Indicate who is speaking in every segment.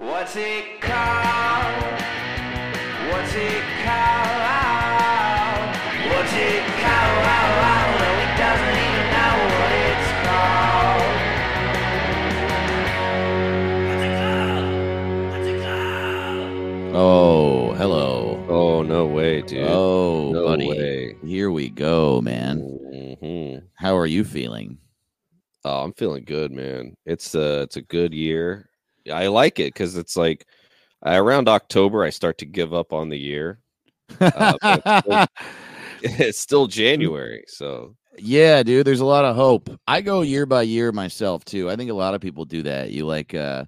Speaker 1: What's it called? What's it called? What's it called? No, he doesn't even know what it's called. What's it called? What's it called?
Speaker 2: Oh, hello.
Speaker 3: Oh no way, dude.
Speaker 2: Oh,
Speaker 3: no
Speaker 2: buddy.
Speaker 3: way.
Speaker 2: Here we go, man.
Speaker 3: hmm
Speaker 2: How are you feeling?
Speaker 3: Oh, I'm feeling good, man. It's a it's a good year. I like it because it's like around October I start to give up on the year. Uh, but It's still January, so
Speaker 2: yeah, dude, there's a lot of hope. I go year by year myself too. I think a lot of people do that. You like uh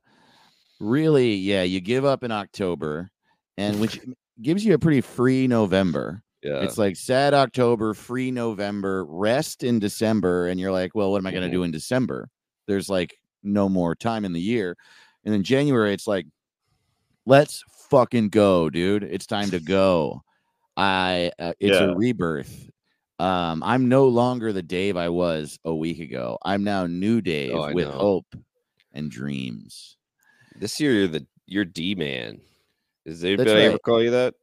Speaker 2: really, yeah, you give up in October and which gives you a pretty free November.
Speaker 3: yeah.
Speaker 2: It's like sad October, free November, rest in December, and you're like, well, what am I going to
Speaker 3: Mhm.
Speaker 2: do in December? There's like no more time in the year, and then January, it's like, let's fucking go, dude. It's time to go. I, uh, it's
Speaker 3: Yeah.
Speaker 2: a rebirth. Um, I'm no longer the Dave I was a week ago. I'm now new Dave
Speaker 3: Oh,
Speaker 2: with
Speaker 3: know.
Speaker 2: hope and dreams.
Speaker 3: this year you're the you're D man. Is anybody
Speaker 2: right.
Speaker 3: ever call you that?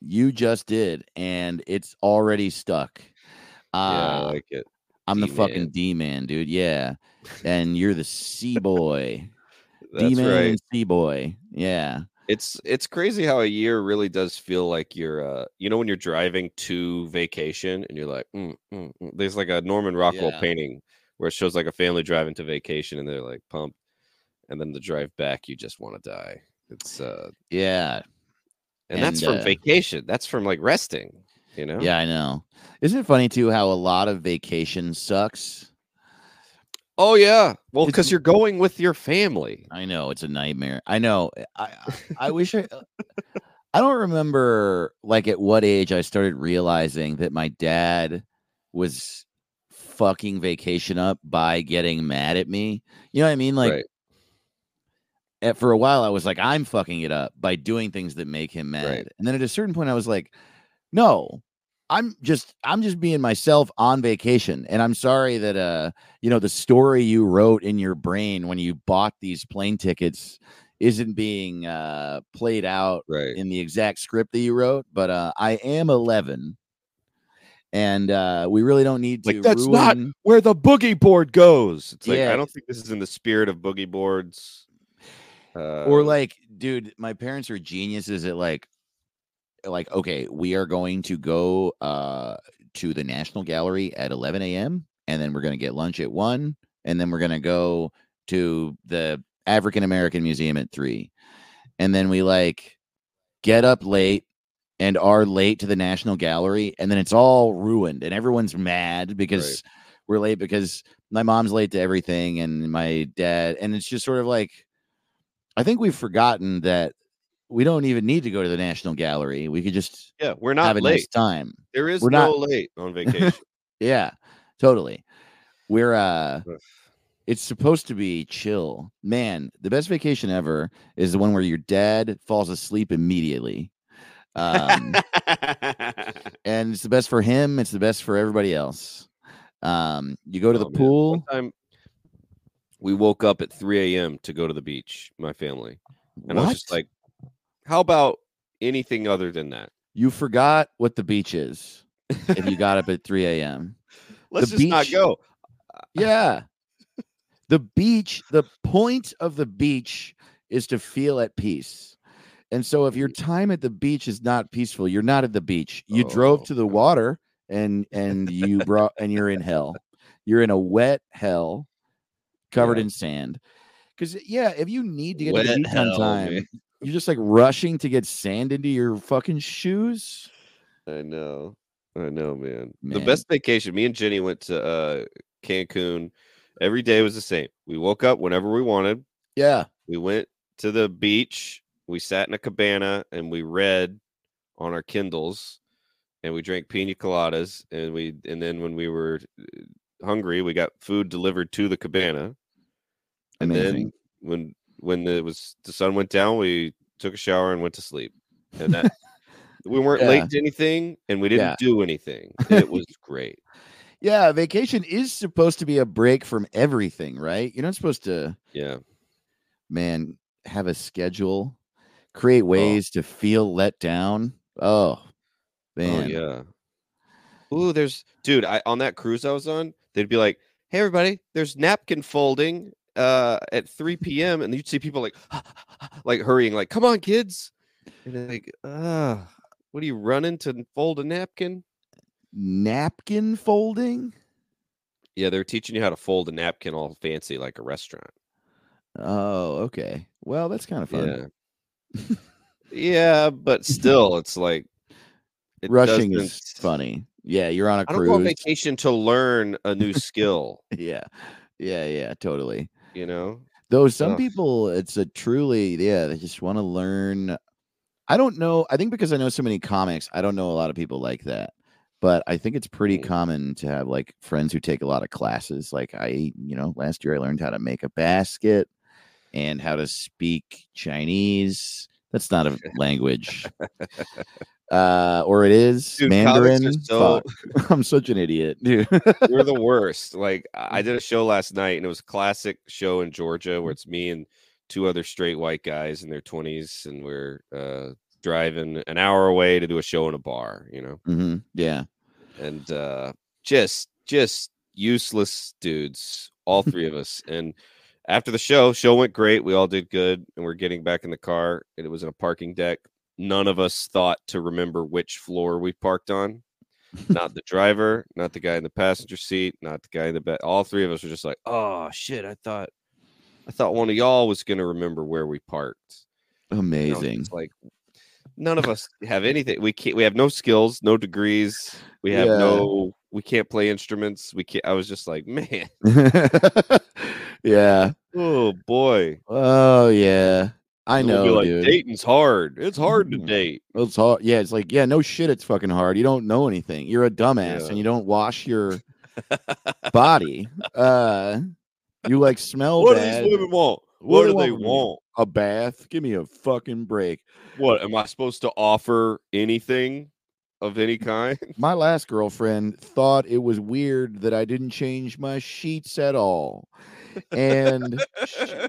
Speaker 2: You just did, and it's already stuck.
Speaker 3: yeah, I
Speaker 2: Uh,
Speaker 3: like it.
Speaker 2: I'm the
Speaker 3: D-man.
Speaker 2: fucking D man, dude. Yeah. And you're the C boy. D
Speaker 3: That's
Speaker 2: man
Speaker 3: right.
Speaker 2: boy. Yeah.
Speaker 3: It's it's crazy how a year really does feel like you're uh you know when you're driving to vacation and you're like mm, mm, mm. there's like a Norman Rockwell
Speaker 2: Yeah.
Speaker 3: painting where it shows like a family driving to vacation and they're like pumped and then the drive back you just want to die. It's uh
Speaker 2: Yeah.
Speaker 3: and, that's
Speaker 2: And,
Speaker 3: from
Speaker 2: uh,
Speaker 3: vacation. That's from like resting, you know?
Speaker 2: Yeah, I know. Isn't it funny too how a lot of vacation sucks?
Speaker 3: Oh yeah. Well, because you're going with your family.
Speaker 2: I know it's a nightmare. I know. Eh, I I, I wish I uh, I don't remember like at what age I started realizing that my dad was fucking vacation up by getting mad at me. You know what I mean? Like
Speaker 3: right.
Speaker 2: at, for a while I was like, I'm fucking it up by doing things that make him mad.
Speaker 3: Right.
Speaker 2: And then at a certain point I was like, no, I'm just I'm just being myself on vacation. And I'm sorry that uh, you know, the story you wrote in your brain when you bought these plane tickets isn't being uh played out
Speaker 3: Right.
Speaker 2: in the exact script that you wrote, but uh I am 11 and uh we really don't need to
Speaker 3: Like that's not where the boogie board goes. It's like
Speaker 2: Yeah.
Speaker 3: I don't think this is in the spirit of boogie boards. Uh,
Speaker 2: or like dude my parents are geniuses at like like okay we are going to go uh to the national gallery at 11 a.m and then we're going to get lunch at 1 and then we're going to go to the african american museum at 3 and then we like get up late and are late to the national gallery and then it's all ruined and everyone's mad because we're late because my mom's late to everything and my dad and it's just sort of like I think we've forgotten that we don't even need to go to the National Gallery. We could just
Speaker 3: yeah, we're not have
Speaker 2: a nice time.
Speaker 3: There is
Speaker 2: We're
Speaker 3: no
Speaker 2: not-
Speaker 3: late on vacation.
Speaker 2: Yeah, totally. We're uh it's supposed to be chill. Man, the best vacation ever is the one where your dad falls asleep immediately. Um and it's the best for him, it's the best for everybody else. Um you go to the
Speaker 3: Oh,
Speaker 2: pool.
Speaker 3: Time we woke up at 3 a.m. to go to the beach, my family. And I was just like, how about anything other than that?
Speaker 2: you forgot what the beach is if you got up at 3 a.m.
Speaker 3: Let's
Speaker 2: The
Speaker 3: just not go.
Speaker 2: Yeah. The beach, the point of the beach is to feel at peace. And so if your mm. time at the beach is not peaceful, you're not at the beach. You drove
Speaker 3: Oh,
Speaker 2: to the water and and you brought and you're in hell. You're in a wet hell covered
Speaker 3: Yeah.
Speaker 2: in sand. Cuz yeah, if you need to get to the beach on time,
Speaker 3: man.
Speaker 2: You're just like rushing to get sand into your fucking shoes.
Speaker 3: I know. I know, man. The best vacation, me and Jenny went to uh Cancun. Every day was the same. We woke up whenever we wanted.
Speaker 2: Yeah.
Speaker 3: We went to the beach. We sat in a cabana and we read on our Kindles and we drank pina coladas and we and then when we were uh, hungry, we got food delivered to the cabana. And
Speaker 2: Amazing.
Speaker 3: then when when it was the sun went down, we took a shower and went to sleep. And that we weren't
Speaker 2: Yeah.
Speaker 3: late to anything and we didn't
Speaker 2: Yeah.
Speaker 3: do anything. It was great.
Speaker 2: Yeah, vacation is supposed to be a break from everything, right? You're not supposed to
Speaker 3: Yeah.
Speaker 2: man have a schedule, create oh. ways to feel let down. Oh, oh man.
Speaker 3: Oh yeah. Ooh, there's dude. I on that cruise I was on, they'd be like, "Hey, everybody, there's napkin folding uh at 3 p.m." and you'd see people like, like hurrying, like, "Come on, kids!" And they're like, "Ah, what are you running to fold a napkin?"
Speaker 2: Napkin folding?
Speaker 3: Yeah, they're teaching you how to fold a napkin all fancy like a restaurant.
Speaker 2: Oh, okay. Well, that's kind of fun.
Speaker 3: Yeah. yeah, but still, it's like it
Speaker 2: Rushing is funny. Yeah, you're on a
Speaker 3: I don't go on
Speaker 2: cruise.
Speaker 3: vacation to learn a new skill.
Speaker 2: Yeah. Yeah, yeah, totally.
Speaker 3: You know,
Speaker 2: Though some
Speaker 3: Ugh.
Speaker 2: people, it's a truly, yeah, they just want to learn. I don't know. I think because I know so many comics, I don't know a lot of people like that. But I think it's pretty
Speaker 3: Mm.
Speaker 2: common to have like friends who take a lot of classes. Like I, you know, last year I learned how to make a basket and how to speak Chinese. That's not a language. Uh, or it is
Speaker 3: Dude,
Speaker 2: Mandarin.
Speaker 3: so-
Speaker 2: Fuck. I'm such an idiot, dude.
Speaker 3: We're the worst. Like I did a show last night, and it was a classic show in Georgia where it's me and two other straight white guys in their twenties, and we're uh, driving an hour away to do a show in a bar. You know,
Speaker 2: hmm Yeah.
Speaker 3: and uh, just just useless dudes, all three of us. And after the show, show went great. We all did good, and we're getting back in the car, and it was in a parking deck. None of us thought to remember which floor we parked on. Not the driver, not the guy in the passenger seat, not the guy in the bed. All three of us were just like, "Oh shit! I thought, I thought one of y'all was gonna remember where we parked." You know,
Speaker 2: Amazing.
Speaker 3: It's like none of us have anything. We can't. We have no skills, no degrees. We have
Speaker 2: Yeah.
Speaker 3: no. We can't play instruments. We can't. I was just like, man,
Speaker 2: yeah.
Speaker 3: oh boy.
Speaker 2: Oh yeah. I know,
Speaker 3: like,
Speaker 2: dude.
Speaker 3: Dating's hard. It's hard to
Speaker 2: Mhm.
Speaker 3: date.
Speaker 2: It's hard. Yeah, it's like, yeah, no shit, it's fucking hard. You don't know anything. You're a dumbass
Speaker 3: Yeah.
Speaker 2: and you don't wash your body. Uh you like smell
Speaker 3: What do these women want?
Speaker 2: What
Speaker 3: What
Speaker 2: do
Speaker 3: do
Speaker 2: they
Speaker 3: they
Speaker 2: want
Speaker 3: want?
Speaker 2: A bath? Give me a fucking break.
Speaker 3: What am I supposed to offer? Anything of any kind?
Speaker 2: My last girlfriend thought it was weird that I didn't change my sheets at all. And sh-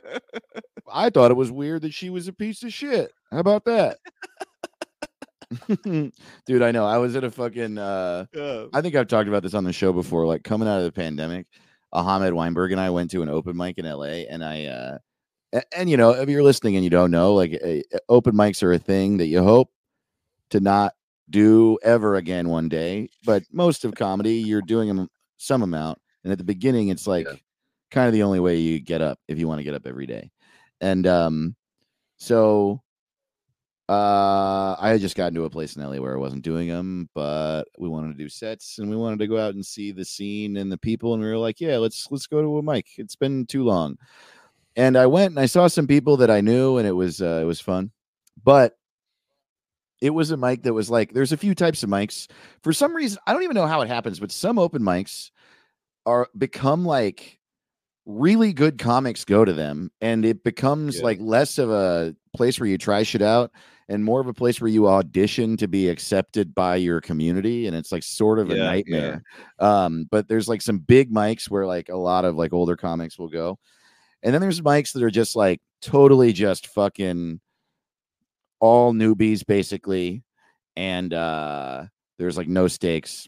Speaker 2: I thought it was weird that she was a piece of shit. How about that? Dude, I know. I was at a fucking uh
Speaker 3: Yeah.
Speaker 2: I think I've talked about this on the show before. Like coming out of the pandemic, Ahmed Weinberg and I went to an open mic in LA, and I, uh, a- and, you know, if you're listening and you don't know, like uh, open mics are a thing that you hope to not do ever again one day. But most of comedy, you're doing them some amount, and at the beginning, it's like kind of the only way you get up if you want to get up every day, and um, so uh, I had just gotten to a place in LA where I wasn't doing them, but we wanted to do sets and we wanted to go out and see the scene and the people, and we were like, yeah, let's let's go to a mic. It's been too long, and I went and I saw some people that I knew, and it was uh, it was fun, but it was a mic that was like there's a few types of mics. For some reason, I don't even know how it happens, but some open mics are become like really good comics go to them and it becomes
Speaker 3: Yeah.
Speaker 2: like less of a place where you try shit out and more of a place where you audition to be accepted by your community and it's like sort of a
Speaker 3: Yeah, yeah.
Speaker 2: nightmare um but there's like some big mics where like a lot of like older comics will go and then there's mics that are just like totally just fucking all newbies basically and uh there's like no stakes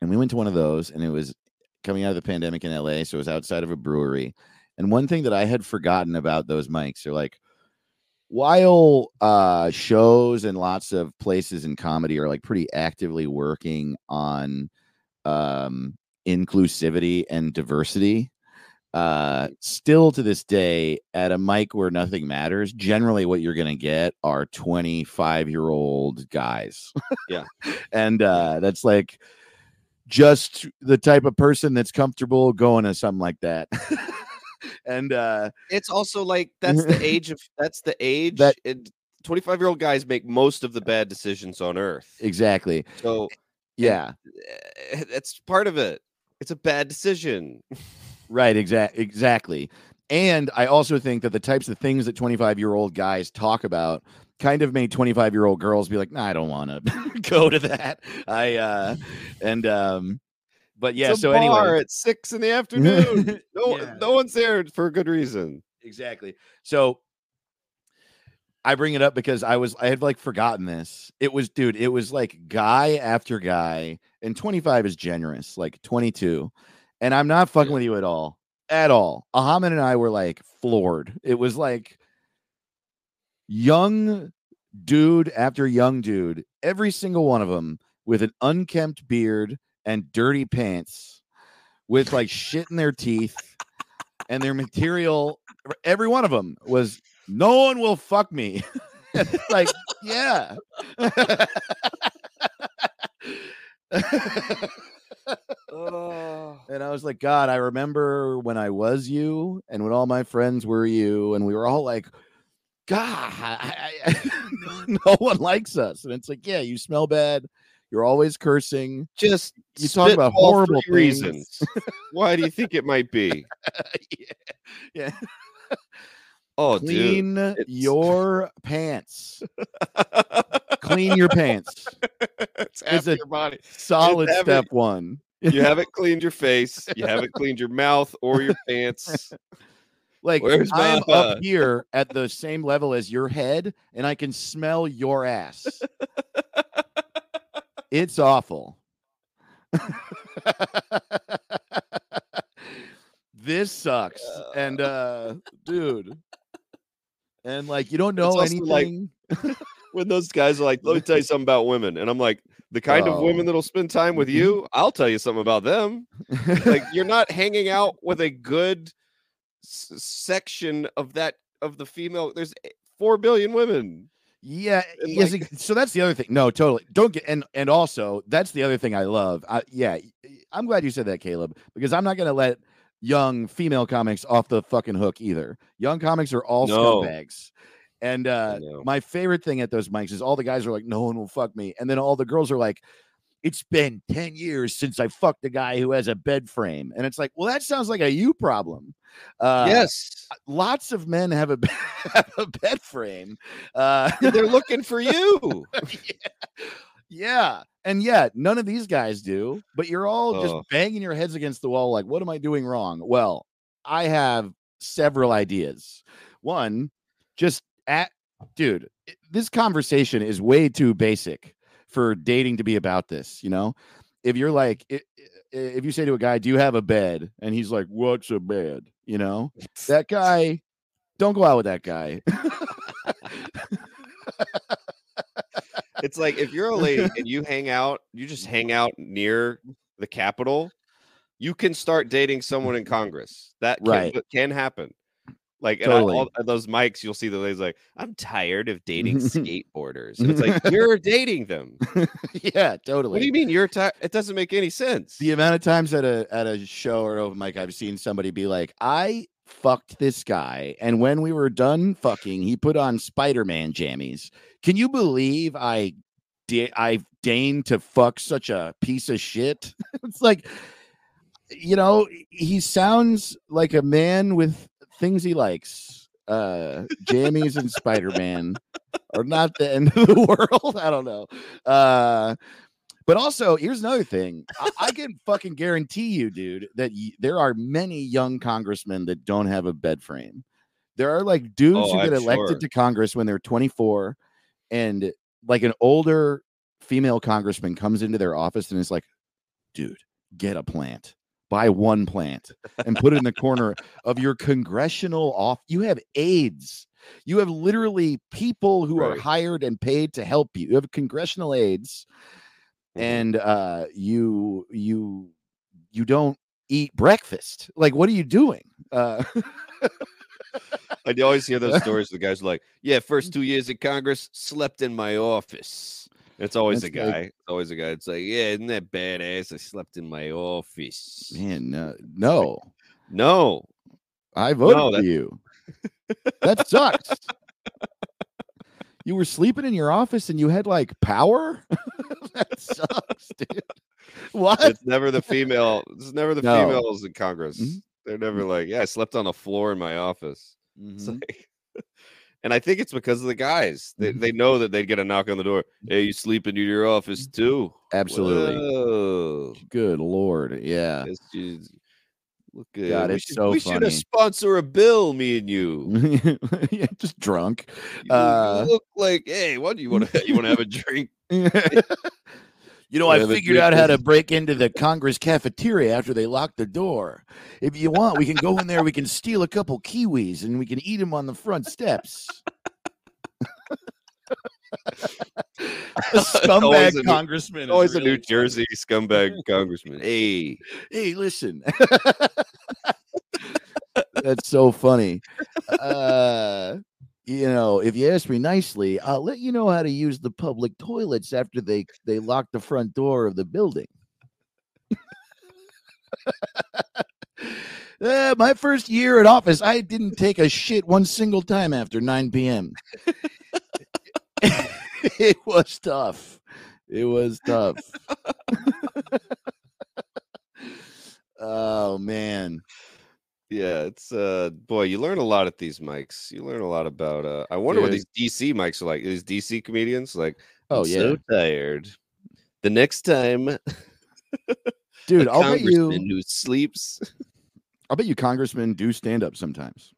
Speaker 2: and we went to one of those and it was coming out of the pandemic in LA so it was outside of a brewery and one thing that I had forgotten about those mics are like while uh shows and lots of places in comedy are like pretty actively working on um inclusivity and diversity uh still to this day at a mic where nothing matters generally what you're gonna get are 25 year old guys
Speaker 3: Yeah.
Speaker 2: and uh that's like just the type of person that's comfortable going to something like that and uh
Speaker 3: It's also like that's the age of that's the age
Speaker 2: That-
Speaker 3: that 25 year old guys make most of the bad decisions on earth.
Speaker 2: exactly
Speaker 3: So
Speaker 2: yeah
Speaker 3: eh, that's part of it. It's a bad decision.
Speaker 2: Right, exact exactly. And I also think that the types of things that 25 year old guys talk about kind of made 25 year old girls be like, nah, I don't want to go to that. I uh and um but yeah, so anyway.
Speaker 3: at six in the afternoon. No,
Speaker 2: Yeah.
Speaker 3: no one's there for a good reason.
Speaker 2: Exactly. So I bring it up because I was I had like forgotten this. It was dude, it was like guy after guy, and 25 is generous, like 22. And I'm not fucking with you at all. At all. Ahmed and I were like floored. It was like young dude after young dude, every single one of them with an unkempt beard and dirty pants with like shit in their teeth and their material every one of them was no one will fuck me like yeah
Speaker 3: Oh.
Speaker 2: and i was like god i remember when i was you and when all my friends were you and we were all like god I, I, no one likes us and it's like yeah you smell bad you're always cursing
Speaker 3: Just
Speaker 2: You talk about horrible
Speaker 3: reasons. Why do you think it might be?
Speaker 2: yeah
Speaker 3: Oh, dude.
Speaker 2: clean your pants clean your pants
Speaker 3: it's half
Speaker 2: a-
Speaker 3: your body.
Speaker 2: solid step one
Speaker 3: You haven't cleaned your face. You haven't cleaned your mouth or your pants.
Speaker 2: Like
Speaker 3: Where's
Speaker 2: i am
Speaker 3: my, uh,
Speaker 2: up here at the same level as your head and i can smell your ass it's awful this sucks and uh dude and like you don't know
Speaker 3: also like-
Speaker 2: anything
Speaker 3: When those guys are like, "Let me tell you something about women," and I'm like, "The kind of
Speaker 2: Oh.
Speaker 3: women that'll spend time with
Speaker 2: Mhm.
Speaker 3: you, I'll tell you something about them." Like, you're not hanging out with a good s- section of that of the female. There's eh, four billion women.
Speaker 2: Yeah,
Speaker 3: And,
Speaker 2: yes.
Speaker 3: like-
Speaker 2: so that's the other thing. No, totally. Don't get and and also that's the other thing I love. I, yeah, I'm glad you said that, Caleb, because I'm not gonna let young female comics off the fucking hook either. Young comics are all
Speaker 3: No.
Speaker 2: scumbags. And uh my favorite thing at those mics is all the guys are like, no one will fuck me. And then all the girls are like, it's been 10 years since I fucked a guy who has a bed frame. And it's like, well, that sounds like a you problem. Uh
Speaker 3: yes,
Speaker 2: lots of men have a, have a bed frame. Uh
Speaker 3: they're looking for you.
Speaker 2: Yeah. And yet, none of these guys do, but you're all just
Speaker 3: Oh.
Speaker 2: banging your heads against the wall, like, what am I doing wrong? Well, I have several ideas. One, just at, dude, this conversation is way too basic for dating to be about this. You know, if you're like, if you say to a guy, do you have a bed? And he's like, what's a bed? You know, that guy, don't go out with that guy.
Speaker 3: It's like if you're a lady and you hang out, you just hang out near the Capitol, you can start dating someone in Congress. That can,
Speaker 2: Right.
Speaker 3: that can happen. Like
Speaker 2: Totally.
Speaker 3: all, those mics, you'll see the ladies like, "I'm tired of dating skateboarders," and it's like you're dating them.
Speaker 2: yeah, totally.
Speaker 3: What do you mean you're tired? It doesn't make any sense.
Speaker 2: the amount of times at a at a show or open mic I've seen somebody be like, I fucked this guy, and when we were done fucking, he put on Spider-Man jammies. Can you believe I did I deigned to fuck such a piece of shit? it's like you know, he sounds like a man with things he likes. Uh jammies and Spider-Man are not the end of the world. I don't know. Uh but also, here's another thing. I, I can fucking guarantee you, dude, that y- there are many young congressmen that don't have a bed frame. There are like dudes
Speaker 3: Oh,
Speaker 2: who get
Speaker 3: I'm
Speaker 2: elected
Speaker 3: sure.
Speaker 2: to Congress when they're 24, and like an older female congressman comes into their office and is like, dude, get a plant. Buy one plant and put it in the corner of your congressional off. You have aides. You have literally people who are hired and paid to help you. You have congressional aides
Speaker 3: Mhm.
Speaker 2: and uh you you you don't eat breakfast like what are you doing uh
Speaker 3: I always hear those stories. The guys are like, "Yeah, first two years in Congress, slept in my office." It's always a
Speaker 2: That's like-
Speaker 3: guy. It's always a guy. It's like, "Yeah, isn't that badass? I slept in my office."
Speaker 2: man no, no
Speaker 3: No,
Speaker 2: i voted
Speaker 3: No,
Speaker 2: for you that sucks you were sleeping in your office and you had like power that sucks dude what
Speaker 3: it's never the female. It's never the
Speaker 2: No.
Speaker 3: females in Congress.
Speaker 2: Mhm.
Speaker 3: They're never like, "Yeah, I slept on a floor in my office." It's
Speaker 2: Mhm.
Speaker 3: like, and I think it's because of the guys. They,
Speaker 2: Mhm.
Speaker 3: they know that they'd get a knock on the door. Hey, you sleeping in your office too?
Speaker 2: absolutely
Speaker 3: Whoa.
Speaker 2: good lord yeah
Speaker 3: just- Look good.
Speaker 2: God,
Speaker 3: we
Speaker 2: it's
Speaker 3: should,
Speaker 2: so
Speaker 3: we should
Speaker 2: funny.
Speaker 3: have sponsor a bill, me and you.
Speaker 2: yeah, just drunk.
Speaker 3: You
Speaker 2: Uh,
Speaker 3: look like, hey, what do you want to? You want to have a drink?
Speaker 2: you know,
Speaker 3: Yeah,
Speaker 2: I figured out how to break into the Congress cafeteria after they locked the door. If you want, we can go in there. We can steal a couple kiwis and we can eat them on the front steps. scumbag
Speaker 3: Always a new-
Speaker 2: congressman. is
Speaker 3: Always a
Speaker 2: really
Speaker 3: New Jersey scumbag congressman. Hey,
Speaker 2: hey, listen. That's so funny. Uh, you know, if you ask me nicely, I'll let you know how to use the public toilets after they they lock the front door of the building. Uh, my first year in office, I didn't take a shit one single time after 9 p.m. it was tough. It was tough. oh man.
Speaker 3: Yeah, it's uh, boy, you learn a lot at these mics. You learn a lot about. uh I wonder what these DC mics are like. These DC comedians like.
Speaker 2: Oh
Speaker 3: "I'm
Speaker 2: yeah.
Speaker 3: so tired. The next time,
Speaker 2: Dude, I'll bet you
Speaker 3: who sleeps.
Speaker 2: I'll bet you congressmen do stand up sometimes.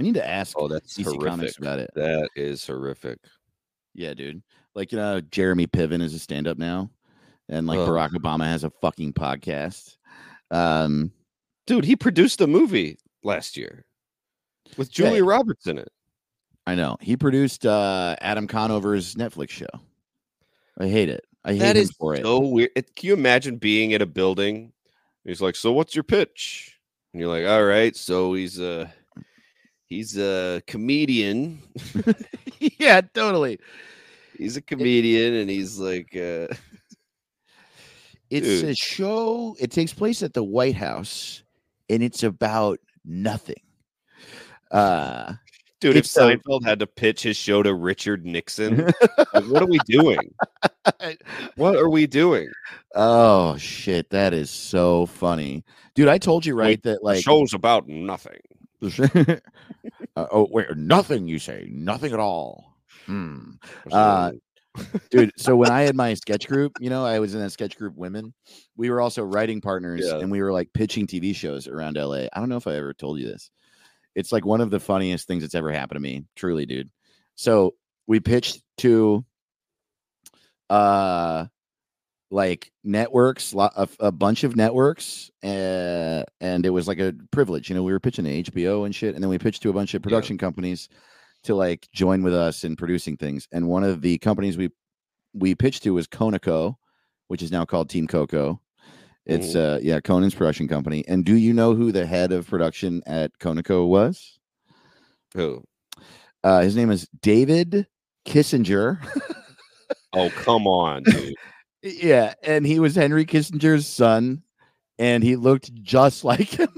Speaker 2: I need to ask
Speaker 3: Oh, that's
Speaker 2: DC
Speaker 3: horrific.
Speaker 2: Comics about it.
Speaker 3: That is horrific.
Speaker 2: Yeah, dude. Like you know, Jeremy Piven is a stand up now. And like
Speaker 3: Ugh.
Speaker 2: Barack Obama has a fucking podcast. Um
Speaker 3: Dude, he produced a movie last year with. Julia Roberts in it.
Speaker 2: I know. He produced uh Adam Conover's Netflix show. I hate it. I hate
Speaker 3: That
Speaker 2: him
Speaker 3: is
Speaker 2: for it.
Speaker 3: so weird. It- Can you imagine being in a building? He's like, "So what's your pitch?" And you're like, "All right, so he's a he's a comedian.
Speaker 2: yeah, totally.
Speaker 3: He's a comedian, and he's like, uh,
Speaker 2: It's
Speaker 3: Dude.
Speaker 2: a show. It takes place at the White House, and it's about nothing. Uh,
Speaker 3: dude, if
Speaker 2: a-
Speaker 3: Seinfeld had to pitch his show to Richard Nixon, like, what are we doing? What are we doing?
Speaker 2: oh shit, that is so funny, dude. I told you right
Speaker 3: Like,
Speaker 2: that like
Speaker 3: show's about nothing.
Speaker 2: uh, oh wait, nothing. You say nothing at all. Hmm. Uh, dude so when i had my sketch group you know i was in that sketch group women we were also writing partners
Speaker 3: Yeah.
Speaker 2: and we were like pitching tv shows around la i don't know if i ever told you this. It's like one of the funniest things that's ever happened to me truly dude. So we pitched to uh like networks a, a bunch of networks uh, and it was like a privilege you know we were pitching to hbo and shit and then we pitched to a bunch of production companies to like join with us in producing things. And one of the companies we we pitched to was Conaco, which is now called Team Coco. It's uh yeah, Conan's production company. And do you know who the head of production at Conaco was?
Speaker 3: Who?
Speaker 2: Uh his name is David Kissinger.
Speaker 3: Oh, come on, dude.
Speaker 2: yeah, and he was Henry Kissinger's son and he looked just like him.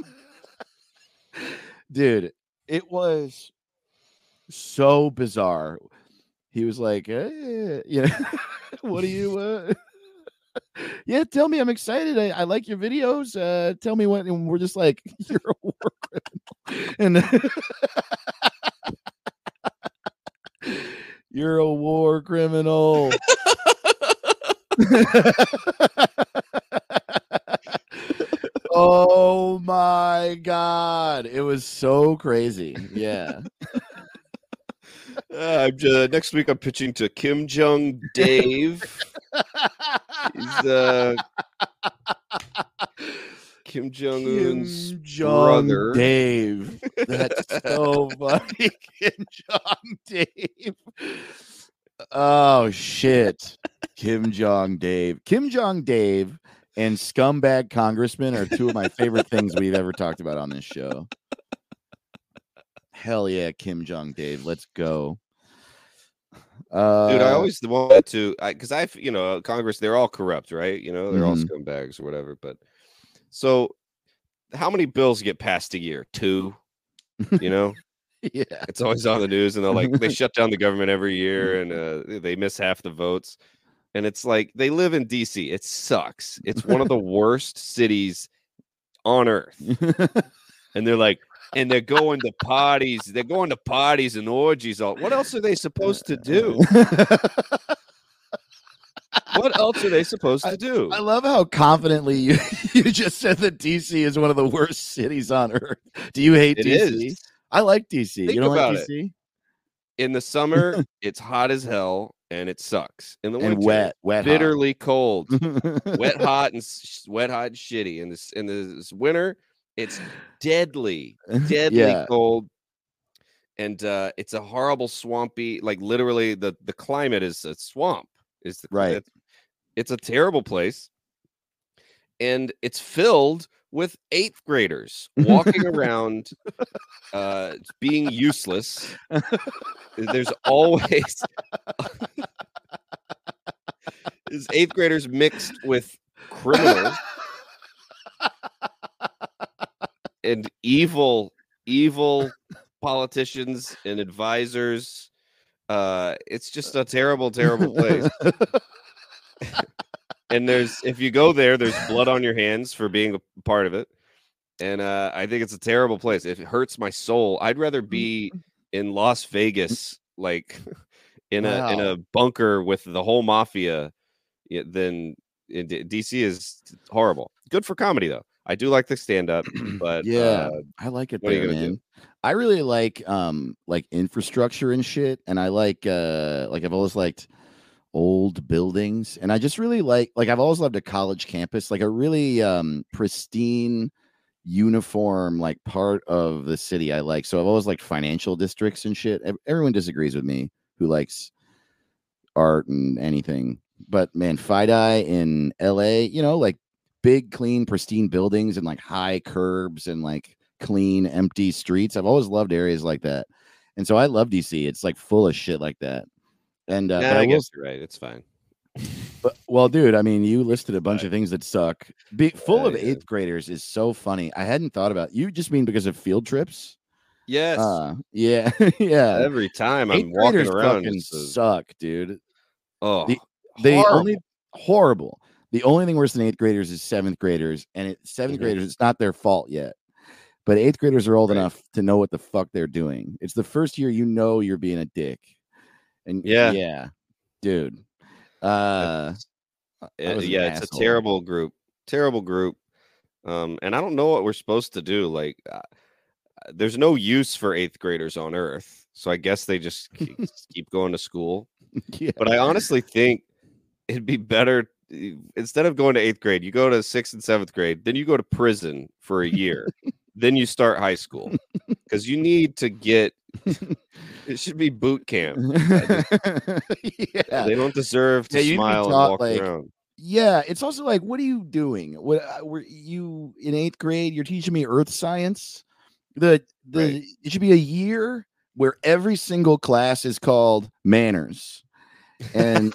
Speaker 2: Dude, it was so bizarre. He was like, eh, you know, what do you uh yeah, tell me I'm excited. I, I like your videos. Uh tell me what and we're just like, you're a war criminal. And you're a war criminal. oh my god. It was so crazy. Yeah.
Speaker 3: I'm ju- next week. I'm pitching to Kim Jong Dave. He's uh, Kim Jong Un's brother.
Speaker 2: Dave. That's so funny. Kim Jong Dave. Oh shit. Kim Jong Dave. Kim Jong Dave and scumbag congressman are two of my favorite things we've ever talked about on this show. Hell yeah, Kim Jong Dave. Let's go. Uh,
Speaker 3: Dude, I always wanted to, because I've, you know, Congress, they're all corrupt, right? You know, they're all
Speaker 2: Mhm.
Speaker 3: scumbags or whatever. But so, how many bills get passed a year? Two. You know,
Speaker 2: yeah.
Speaker 3: it's always on the news, and they're like, they shut down the government every year, and uh, they miss half the votes. And it's like they live in DC. It sucks. It's one of the worst cities on earth. And they're like, and they're going to parties. They're going to parties and orgies. All what else are they supposed to do? What else are they supposed to do?
Speaker 2: I love how confidently you, you just said that DC is one of the worst cities on earth. Do you hate
Speaker 3: It
Speaker 2: DC?
Speaker 3: is.
Speaker 2: I like DC.
Speaker 3: Think
Speaker 2: you don't
Speaker 3: about
Speaker 2: like
Speaker 3: it. In the summer, it's hot as hell and it sucks. In the
Speaker 2: And
Speaker 3: winter,
Speaker 2: wet, wet, hot.
Speaker 3: bitterly cold, wet, hot, and wet, hot, and shitty. In this in this winter, it's deadly, deadly
Speaker 2: Yeah.
Speaker 3: cold, and uh, it's a horrible swampy. Like literally, the the climate is a swamp. Is the
Speaker 2: Right.
Speaker 3: It's, it's a terrible place, and it's filled with eighth graders walking around, uh, being useless. There's always is eighth graders mixed with criminals and evil, evil politicians and advisors. Uh, it's just a terrible, terrible place. and there's if you go there, there's blood on your hands for being a part of it. And uh, I think it's a terrible place. If it hurts my soul, I'd rather be in Las Vegas, like in a in a bunker with the whole mafia, than DC is horrible. Good for comedy though. I do like the stand up, but
Speaker 2: yeah,
Speaker 3: uh,
Speaker 2: I like it
Speaker 3: what are you gonna do?
Speaker 2: I really like um like infrastructure and shit, and I like uh like I've always liked old buildings, and I just really like like I've always loved a college campus, like a really um pristine uniform like part of the city I like. So I've always liked financial districts and shit. Everyone disagrees with me who likes art and anything. But man, FiDi in LA, you know, like big, clean, pristine buildings and like high curbs and like clean, empty streets. I've always loved areas like that. And so I love DC. It's like full of shit like that. And uh,
Speaker 3: nah, I,
Speaker 2: I will
Speaker 3: guess you're right. It's fine.
Speaker 2: but, well, dude, I mean, you listed a bunch of things that suck. Be full
Speaker 3: Uh,
Speaker 2: of
Speaker 3: yeah.
Speaker 2: eighth graders is so funny. I hadn't thought about you. Just mean because of field trips?
Speaker 3: Yes.
Speaker 2: Uh, yeah, yeah.
Speaker 3: Every time I'm walking around,
Speaker 2: fucking
Speaker 3: a-
Speaker 2: suck, dude.
Speaker 3: oh,
Speaker 2: the- The
Speaker 3: horrible.
Speaker 2: only horrible. The only thing worse than eighth graders is seventh graders, and it 7th
Speaker 3: Mhm.
Speaker 2: graders. It's not their fault yet, but eighth graders are old
Speaker 3: Right.
Speaker 2: enough to know what the fuck they're doing. It's the first year you know you're being a dick, and
Speaker 3: Yeah.
Speaker 2: yeah, dude. Uh,
Speaker 3: Uh,
Speaker 2: an
Speaker 3: yeah, it's
Speaker 2: asshole.
Speaker 3: a terrible group. Terrible group. Um, and I don't know what we're supposed to do. Like, uh, there's no use for eighth graders on Earth, so I guess they just keep, keep going to school.
Speaker 2: yeah.
Speaker 3: But I honestly think it'd be better instead of going to eighth grade, you go to sixth and seventh grade, then you go to prison for a year, then you start high school because you need to get. It should be boot camp.
Speaker 2: yeah.
Speaker 3: They don't deserve to
Speaker 2: Yeah,
Speaker 3: smile and walk
Speaker 2: like,
Speaker 3: around.
Speaker 2: Yeah, it's also like, what are you doing? What uh, were you in eighth grade? You're teaching me earth science. The the
Speaker 3: Right.
Speaker 2: it should be a year where every single class is called manners, and,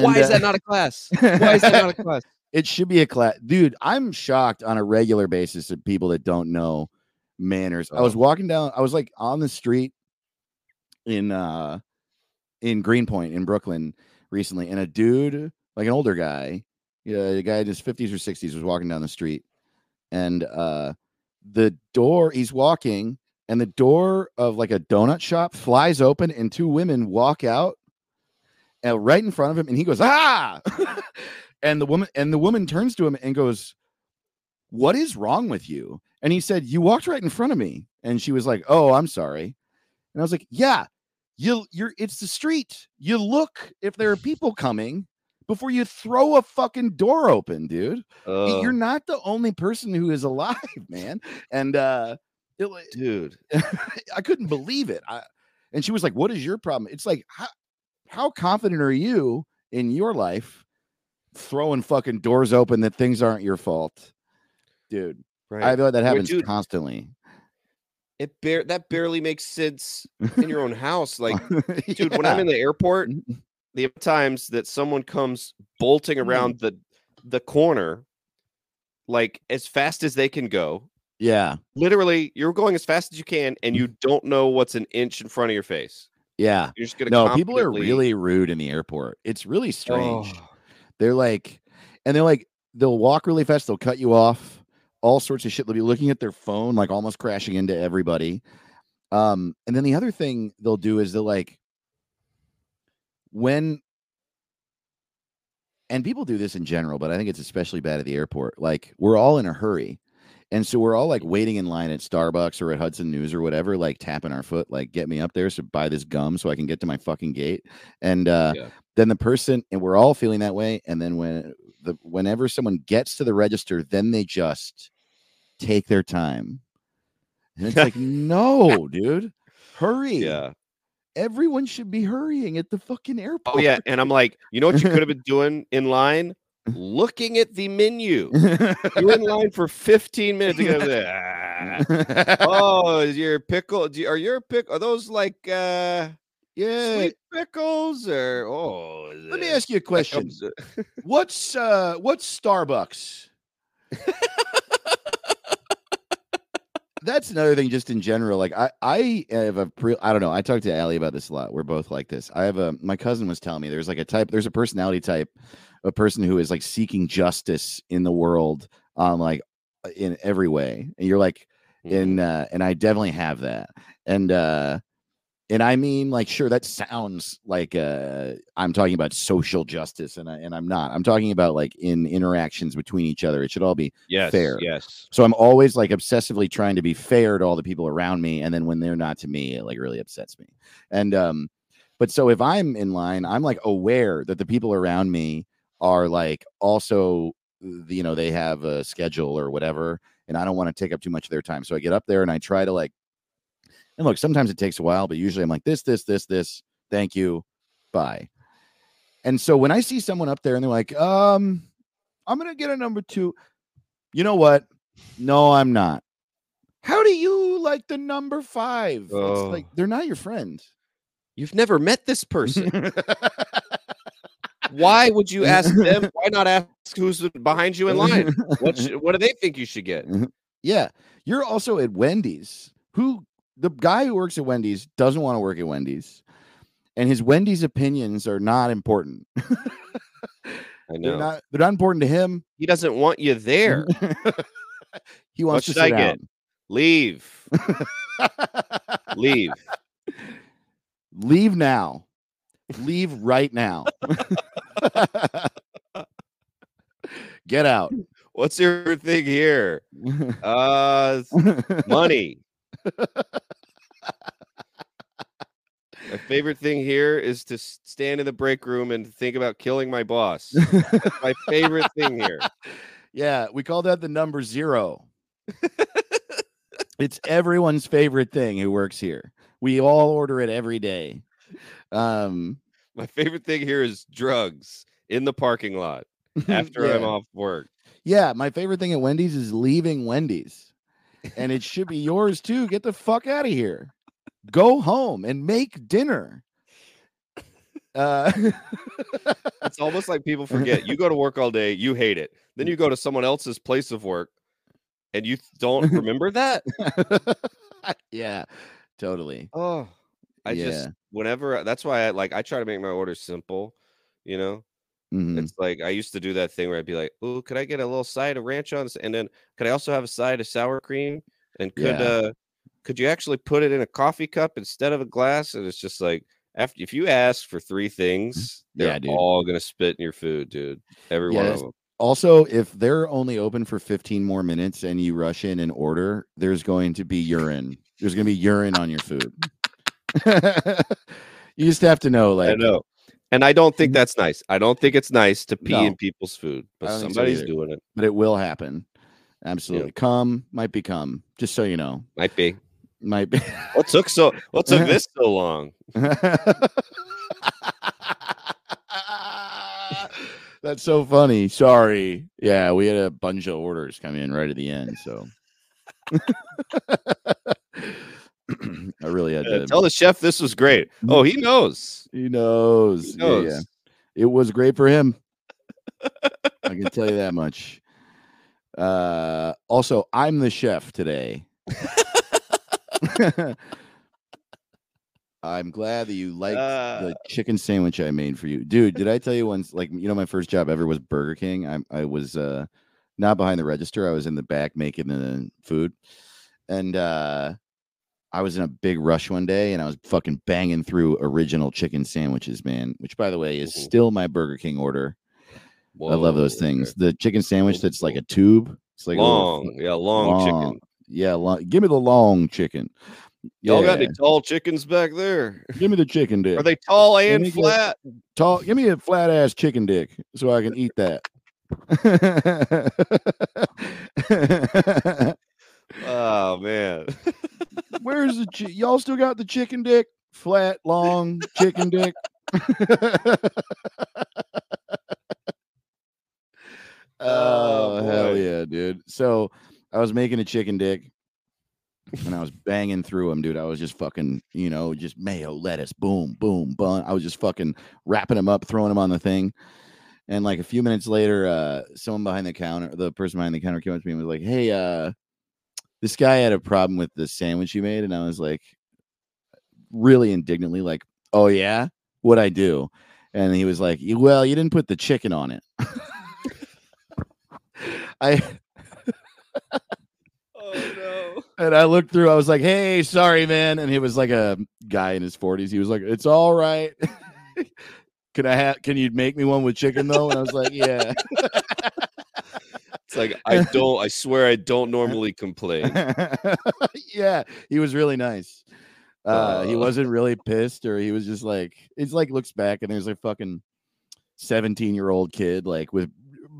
Speaker 3: Why is
Speaker 2: uh,
Speaker 3: that not a class? Why is that not a class?
Speaker 2: It should be a class, dude. I'm shocked on a regular basis at people that don't know manners. I was
Speaker 3: Oh.
Speaker 2: walking down. I was like on the street in uh in Greenpoint in Brooklyn recently, and a dude, like an older guy, yeah, a guy in his 50s or 60s, was walking down the street, and uh the door he's walking, and the door of like a donut shop flies open, and two women walk out, uh, right in front of him, and he goes ah, and the woman and the woman turns to him and goes, "What is wrong with you?" And he said, "You walked right in front of me," and she was like, "Oh, I'm sorry," and I was like, "Yeah." You, you're. It's the street. You look if there are people coming before you throw a fucking door open, dude.
Speaker 3: Uh,
Speaker 2: You're not the only person who is alive, man. And uh, it,
Speaker 3: dude.
Speaker 2: I couldn't believe it. I, and she was like, "What is your problem?" It's like, how, how confident are you in your life, throwing fucking doors open that things aren't your fault, dude?
Speaker 3: Right.
Speaker 2: I feel like that
Speaker 3: Wait,
Speaker 2: happens
Speaker 3: dude,
Speaker 2: constantly.
Speaker 3: it bare that barely makes sense in your own house. Like, dude, when I'm in the airport, the times that someone comes bolting
Speaker 2: Mm.
Speaker 3: around the the corner, like as fast as they can go.
Speaker 2: yeah,
Speaker 3: Literally, you're going as fast as you can, and you don't know what's an inch in front of your face.
Speaker 2: Yeah.
Speaker 3: You're just gonna
Speaker 2: No, people are really rude in the airport. It's really strange.
Speaker 3: Oh,
Speaker 2: They're like, and they're like, they'll walk really fast. They'll cut you off. All sorts of shit. They'll be looking at their phone, like almost crashing into everybody. Um, and then the other thing they'll do is they'll like, when and people do this in general, but I think it's especially bad at the airport. Like we're all in a hurry. And so we're all like waiting in line at Starbucks or at Hudson News or whatever, like tapping our foot, like get me up there so buy this gum so I can get to my fucking gate. And uh
Speaker 3: Yeah.
Speaker 2: then the person and we're all feeling that way. And then when the whenever someone gets to the register, then they just take their time. And it's like, no, dude, hurry.
Speaker 3: Yeah.
Speaker 2: Everyone should be hurrying at the fucking airport.
Speaker 3: Oh yeah, and I'm like, you know what you could have been doing in line? Looking at the menu. You're in line for 15 minutes. to get there. Ah. oh, is your pickle? Do you, are your pick? Are those like uh
Speaker 2: yeah.
Speaker 3: sweet pickles or oh?
Speaker 2: Let me ask you a question. What's uh what's Starbucks? That's another thing just in general. Like I I have a pre I don't know. I talked to Allie about this a lot. We're both like this. I have a my cousin was telling me there's like a type there's a personality type, a person who is like seeking justice in the world um like in every way. And you're like
Speaker 3: Mhm.
Speaker 2: and uh and I definitely have that. And uh and I mean like sure that sounds like uh I'm talking about social justice and I and I'm not. I'm talking about like in interactions between each other. It should all be
Speaker 3: yes,
Speaker 2: fair.
Speaker 3: yes.
Speaker 2: so I'm always like obsessively trying to be fair to all the people around me and then when they're not to me it like really upsets me. And um but so if I'm in line, I'm like aware that the people around me are like also you know they have a schedule or whatever and I don't want to take up too much of their time. So I get up there and I try to like and look, sometimes it takes a while, but usually I'm like this this this this, thank you. Bye. And so when I see someone up there and they're like, um I'm going to get a number 2. You know what? No, I'm not. How do you like the number 5? It's like
Speaker 3: Oh.
Speaker 2: they're not your friend.
Speaker 3: You've never met this person. Why would you ask them? Why not ask who's behind you in line? What sh- what do they think you should get? Mm-hmm.
Speaker 2: Yeah. You're also at Wendy's. Who the guy who works at Wendy's doesn't want to work at Wendy's. And his Wendy's opinions are not important.
Speaker 3: I
Speaker 2: They're
Speaker 3: know.
Speaker 2: not they're not important to him.
Speaker 3: he doesn't want you there.
Speaker 2: he wants
Speaker 3: What
Speaker 2: to
Speaker 3: should I
Speaker 2: sit
Speaker 3: get? Leave. Leave.
Speaker 2: Leave now. Leave right now. Get out.
Speaker 3: What's your thing here? Uh money. My favorite thing here is to stand in the break room and think about killing my boss. That's my favorite thing here.
Speaker 2: yeah, we call that the number zero. it's everyone's favorite thing who works here. We all order it every day. Um,
Speaker 3: My favorite thing here is drugs in the parking lot after I'm off work.
Speaker 2: Yeah, my favorite thing at Wendy's is leaving Wendy's. And it should be yours too. Get the fuck out of here. Go home and make dinner. Uh,
Speaker 3: It's almost like people forget. You go to work all day, you hate it. Then you go to someone else's place of work and you don't remember that?
Speaker 2: yeah, totally.
Speaker 3: Oh, I
Speaker 2: Yeah.
Speaker 3: just whenever that's why I like I try to make my orders simple, you know.
Speaker 2: Mhm.
Speaker 3: It's like I used to do that thing where I'd be like, "Oh, could I get a little side of ranch on this? And then could I also have a side of sour cream? And could
Speaker 2: Yeah.
Speaker 3: uh could you actually put it in a coffee cup instead of a glass?" And it's just like after if you ask for three things, they're
Speaker 2: Yeah, dude.
Speaker 3: all gonna spit in your food, dude. Every one of them.
Speaker 2: Also, if they're only open for 15 more minutes and you rush in and order, there's going to be urine. There's going to be urine on your food. you just have to know, like,
Speaker 3: I know. And I don't think that's nice. I don't think it's nice to pee
Speaker 2: No.
Speaker 3: in people's food, but
Speaker 2: don't so
Speaker 3: somebody's doing it.
Speaker 2: but it will happen. Absolutely. Come might become, just so you know.
Speaker 3: Might be.
Speaker 2: Might be.
Speaker 3: What took so what took this so long?
Speaker 2: That's so funny. Sorry. Yeah, we had a bunch of orders come in right at the end. So really had
Speaker 3: Uh,
Speaker 2: to.
Speaker 3: tell the chef this was great. Oh, he knows.
Speaker 2: He knows.
Speaker 3: He
Speaker 2: Yeah, yeah. It was great for him. I can tell you that much. Uh, also, I'm the chef today. I'm glad that you liked
Speaker 3: Uh.
Speaker 2: the chicken sandwich I made for you, dude. Did I tell you once? Like, you know, my first job ever was Burger King. I I was uh not behind the register. I was in the back making the food, and uh I was in a big rush one day, and I was fucking banging through original chicken sandwiches, man. Which, by the way, is still my Burger King order. I love those things.
Speaker 3: okay.
Speaker 2: The chicken sandwich that's like a tube. It's like a little
Speaker 3: long, yeah, long, chicken.
Speaker 2: Yeah, long, give me the long chicken.
Speaker 3: Y'all got
Speaker 2: Yeah,
Speaker 3: any tall chickens back there?
Speaker 2: give me the chicken dick.
Speaker 3: Are they tall and flat?
Speaker 2: tall? Give me a flat ass chicken dick so I can eat that.
Speaker 3: Oh man.
Speaker 2: Where's the chi- y'all still got the chicken dick? Flat, long chicken dick. oh, hell yeah, dude. So I was making a chicken dick and I was banging through them, dude. I was just fucking, you know, just mayo, lettuce, boom, boom, bun. I was just fucking wrapping them up, throwing them on the thing. And like a few minutes later, uh, someone behind the counter, the person behind the counter came up to me and was like, Hey, uh, this guy had a problem with the sandwich he made. And I was like, really indignantly, like, Oh, yeah, what I do? And he was like, Well, you didn't put the chicken on it. I
Speaker 3: Oh no.
Speaker 2: and I looked through, I was like, Hey, sorry, man. And he was like a guy in his 40s. He was like, It's all right. Can I have can you make me one with chicken though? And I was like, Yeah.
Speaker 3: It's like I don't. I swear I don't normally complain.
Speaker 2: yeah, he was really nice. Uh, he
Speaker 3: Uh.
Speaker 2: wasn't really pissed, or he was just like, it's like looks back and there's a fucking 17 year old kid, like with,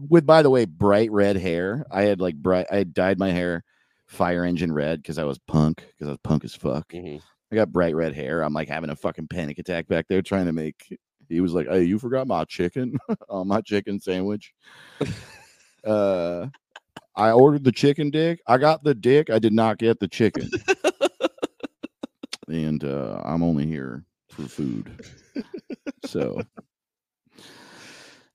Speaker 2: with by the way, bright red hair. I had like bright, I had dyed my hair fire engine red because I was punk, because I was punk as fuck.
Speaker 3: Mhm.
Speaker 2: I got bright red hair. I'm like having a fucking panic attack back there trying to make. He was like, "Hey, you forgot my chicken on my chicken sandwich." Uh, I ordered the chicken dick. I got the dick. I did not get the chicken. and uh, I'm only here for food. So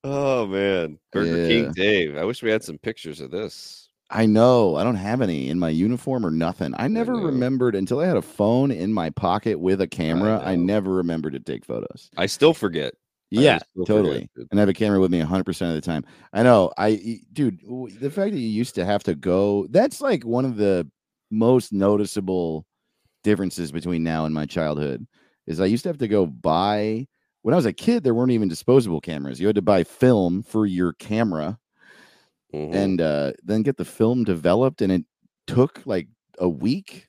Speaker 3: Oh man, Burger
Speaker 2: Yeah.
Speaker 3: King Dave. I wish we had some pictures of this.
Speaker 2: I know I don't have any in my uniform or nothing. I never
Speaker 3: know.
Speaker 2: remembered until I had a phone in my pocket with a camera. I,
Speaker 3: know.
Speaker 2: never remembered to take photos.
Speaker 3: I still forget.
Speaker 2: Yeah, totally. And I have a camera with me 100% of the time. I know. I, dude, the fact that you used to have to go, that's like one of the most noticeable differences between now and my childhood is I used to have to go buy, when I was a kid, there weren't even disposable cameras. You had to buy film for your camera
Speaker 3: Mhm.
Speaker 2: and uh, then get the film developed. And it took like a week.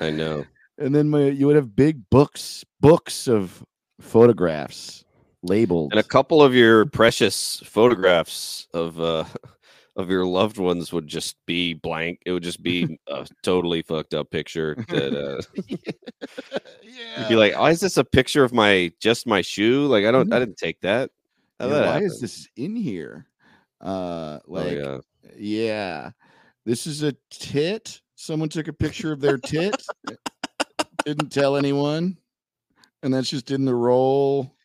Speaker 3: I know.
Speaker 2: and then my, you would have big books, books of photographs labeled.
Speaker 3: And a couple of your precious photographs of uh of your loved ones would just be blank. It would just be a totally fucked up picture that uh
Speaker 2: yeah.
Speaker 3: you'd be like, "Why is this a picture of my just my shoe? Like I don't I didn't take that."
Speaker 2: Yeah,
Speaker 3: that
Speaker 2: why is this in here? Uh,
Speaker 3: Oh,
Speaker 2: like,
Speaker 3: yeah.
Speaker 2: yeah, this is a tit. Someone took a picture of their tit, didn't tell anyone, and that's just in the roll.